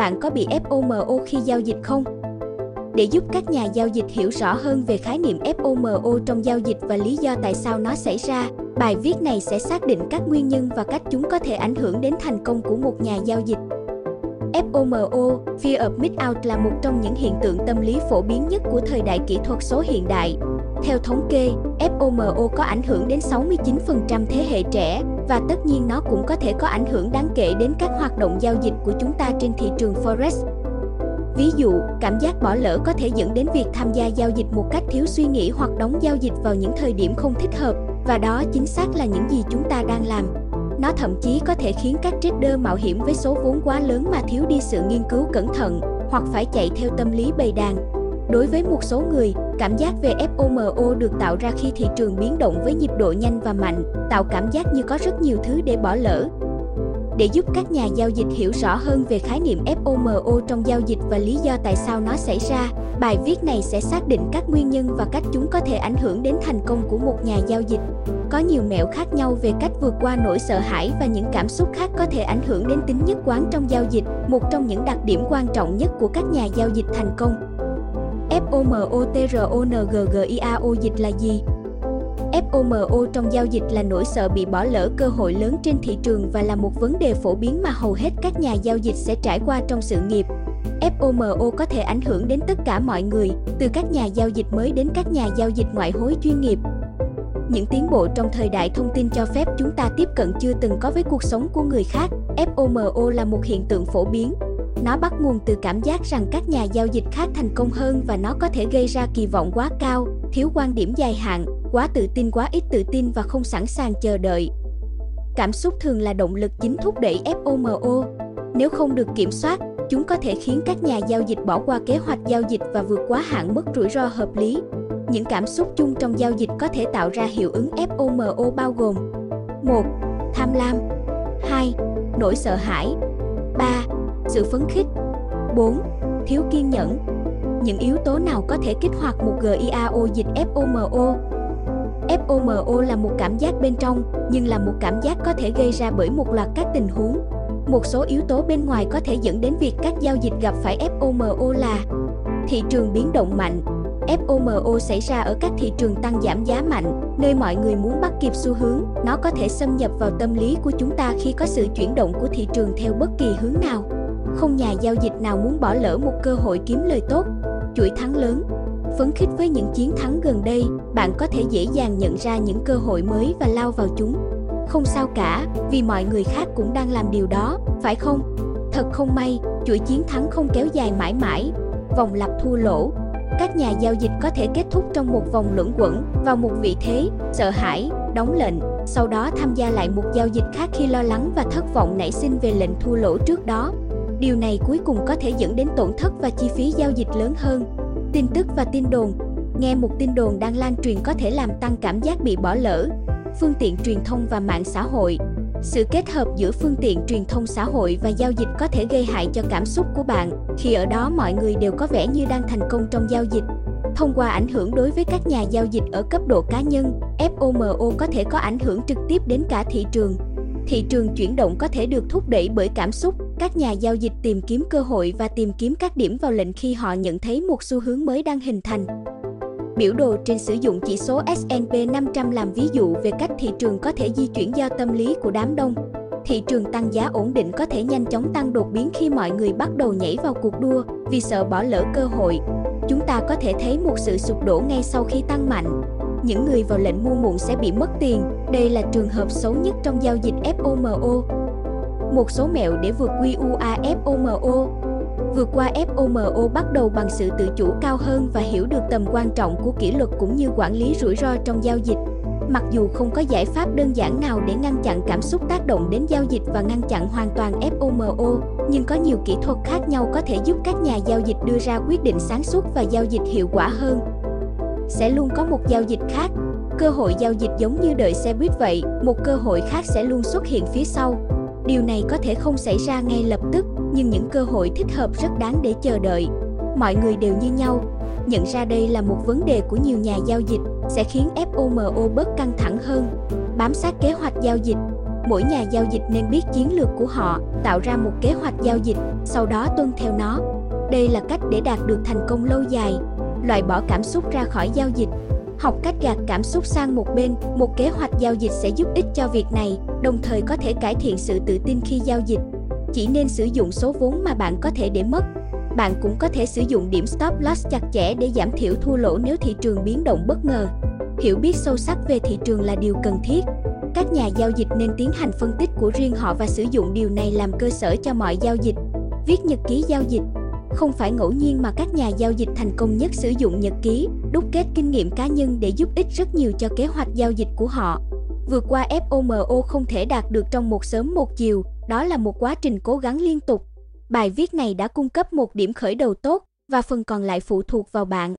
bạn có bị FOMO khi giao dịch không? Để giúp các nhà giao dịch hiểu rõ hơn về khái niệm FOMO trong giao dịch và lý do tại sao nó xảy ra, bài viết này sẽ xác định các nguyên nhân và cách chúng có thể ảnh hưởng đến thành công của một nhà giao dịch. FOMO, Fear of Missing Out là một trong những hiện tượng tâm lý phổ biến nhất của thời đại kỹ thuật số hiện đại. Theo thống kê, FOMO có ảnh hưởng đến 69% thế hệ trẻ và tất nhiên nó cũng có thể có ảnh hưởng đáng kể đến các hoạt động giao dịch của chúng ta trên thị trường Forex. Ví dụ, cảm giác bỏ lỡ có thể dẫn đến việc tham gia giao dịch một cách thiếu suy nghĩ hoặc đóng giao dịch vào những thời điểm không thích hợp, và đó chính xác là những gì chúng ta đang làm. Nó thậm chí có thể khiến các trader mạo hiểm với số vốn quá lớn mà thiếu đi sự nghiên cứu cẩn thận, hoặc phải chạy theo tâm lý bầy đàn. Đối với một số người, cảm giác về FOMO được tạo ra khi thị trường biến động với nhịp độ nhanh và mạnh, tạo cảm giác như có rất nhiều thứ để bỏ lỡ, để giúp các nhà giao dịch hiểu rõ hơn về khái niệm FOMO trong giao dịch và lý do tại sao nó xảy ra, bài viết này sẽ xác định các nguyên nhân và cách chúng có thể ảnh hưởng đến thành công của một nhà giao dịch. Có nhiều mẹo khác nhau về cách vượt qua nỗi sợ hãi và những cảm xúc khác có thể ảnh hưởng đến tính nhất quán trong giao dịch, một trong những đặc điểm quan trọng nhất của các nhà giao dịch thành công. FOMOTRONGGIAO dịch là gì? FOMO trong giao dịch là nỗi sợ bị bỏ lỡ cơ hội lớn trên thị trường và là một vấn đề phổ biến mà hầu hết các nhà giao dịch sẽ trải qua trong sự nghiệp. FOMO có thể ảnh hưởng đến tất cả mọi người, từ các nhà giao dịch mới đến các nhà giao dịch ngoại hối chuyên nghiệp. Những tiến bộ trong thời đại thông tin cho phép chúng ta tiếp cận chưa từng có với cuộc sống của người khác. FOMO là một hiện tượng phổ biến. Nó bắt nguồn từ cảm giác rằng các nhà giao dịch khác thành công hơn và nó có thể gây ra kỳ vọng quá cao, thiếu quan điểm dài hạn, quá tự tin quá ít tự tin và không sẵn sàng chờ đợi. Cảm xúc thường là động lực chính thúc đẩy FOMO. Nếu không được kiểm soát, chúng có thể khiến các nhà giao dịch bỏ qua kế hoạch giao dịch và vượt quá hạn mức rủi ro hợp lý. Những cảm xúc chung trong giao dịch có thể tạo ra hiệu ứng FOMO bao gồm 1. Tham lam 2. Nỗi sợ hãi 3. Sự phấn khích 4. Thiếu kiên nhẫn Những yếu tố nào có thể kích hoạt một GIAO dịch FOMO? FOMO là một cảm giác bên trong, nhưng là một cảm giác có thể gây ra bởi một loạt các tình huống. Một số yếu tố bên ngoài có thể dẫn đến việc các giao dịch gặp phải FOMO là Thị trường biến động mạnh FOMO xảy ra ở các thị trường tăng giảm giá mạnh, nơi mọi người muốn bắt kịp xu hướng. Nó có thể xâm nhập vào tâm lý của chúng ta khi có sự chuyển động của thị trường theo bất kỳ hướng nào. Không nhà giao dịch nào muốn bỏ lỡ một cơ hội kiếm lời tốt, chuỗi thắng lớn, Phấn khích với những chiến thắng gần đây, bạn có thể dễ dàng nhận ra những cơ hội mới và lao vào chúng. Không sao cả, vì mọi người khác cũng đang làm điều đó, phải không? Thật không may, chuỗi chiến thắng không kéo dài mãi mãi, vòng lặp thua lỗ. Các nhà giao dịch có thể kết thúc trong một vòng luẩn quẩn vào một vị thế, sợ hãi, đóng lệnh, sau đó tham gia lại một giao dịch khác khi lo lắng và thất vọng nảy sinh về lệnh thua lỗ trước đó. Điều này cuối cùng có thể dẫn đến tổn thất và chi phí giao dịch lớn hơn, Tin tức và tin đồn Nghe một tin đồn đang lan truyền có thể làm tăng cảm giác bị bỏ lỡ. Phương tiện truyền thông và mạng xã hội sự kết hợp giữa phương tiện truyền thông xã hội và giao dịch có thể gây hại cho cảm xúc của bạn khi ở đó mọi người đều có vẻ như đang thành công trong giao dịch. Thông qua ảnh hưởng đối với các nhà giao dịch ở cấp độ cá nhân, FOMO có thể có ảnh hưởng trực tiếp đến cả thị trường. Thị trường chuyển động có thể được thúc đẩy bởi cảm xúc, các nhà giao dịch tìm kiếm cơ hội và tìm kiếm các điểm vào lệnh khi họ nhận thấy một xu hướng mới đang hình thành. Biểu đồ trên sử dụng chỉ số S&P 500 làm ví dụ về cách thị trường có thể di chuyển do tâm lý của đám đông. Thị trường tăng giá ổn định có thể nhanh chóng tăng đột biến khi mọi người bắt đầu nhảy vào cuộc đua vì sợ bỏ lỡ cơ hội. Chúng ta có thể thấy một sự sụp đổ ngay sau khi tăng mạnh. Những người vào lệnh mua muộn sẽ bị mất tiền. Đây là trường hợp xấu nhất trong giao dịch FOMO một số mẹo để vượt QUAFOMO. Vượt qua FOMO bắt đầu bằng sự tự chủ cao hơn và hiểu được tầm quan trọng của kỷ luật cũng như quản lý rủi ro trong giao dịch. Mặc dù không có giải pháp đơn giản nào để ngăn chặn cảm xúc tác động đến giao dịch và ngăn chặn hoàn toàn FOMO, nhưng có nhiều kỹ thuật khác nhau có thể giúp các nhà giao dịch đưa ra quyết định sáng suốt và giao dịch hiệu quả hơn. Sẽ luôn có một giao dịch khác. Cơ hội giao dịch giống như đợi xe buýt vậy, một cơ hội khác sẽ luôn xuất hiện phía sau. Điều này có thể không xảy ra ngay lập tức, nhưng những cơ hội thích hợp rất đáng để chờ đợi. Mọi người đều như nhau. Nhận ra đây là một vấn đề của nhiều nhà giao dịch sẽ khiến FOMO bớt căng thẳng hơn. Bám sát kế hoạch giao dịch mỗi nhà giao dịch nên biết chiến lược của họ, tạo ra một kế hoạch giao dịch, sau đó tuân theo nó. Đây là cách để đạt được thành công lâu dài, loại bỏ cảm xúc ra khỏi giao dịch. Học cách gạt cảm xúc sang một bên, một kế hoạch giao dịch sẽ giúp ích cho việc này, đồng thời có thể cải thiện sự tự tin khi giao dịch. Chỉ nên sử dụng số vốn mà bạn có thể để mất. Bạn cũng có thể sử dụng điểm stop loss chặt chẽ để giảm thiểu thua lỗ nếu thị trường biến động bất ngờ. Hiểu biết sâu sắc về thị trường là điều cần thiết. Các nhà giao dịch nên tiến hành phân tích của riêng họ và sử dụng điều này làm cơ sở cho mọi giao dịch. Viết nhật ký giao dịch không phải ngẫu nhiên mà các nhà giao dịch thành công nhất sử dụng nhật ký, đúc kết kinh nghiệm cá nhân để giúp ích rất nhiều cho kế hoạch giao dịch của họ. Vượt qua FOMO không thể đạt được trong một sớm một chiều, đó là một quá trình cố gắng liên tục. Bài viết này đã cung cấp một điểm khởi đầu tốt và phần còn lại phụ thuộc vào bạn.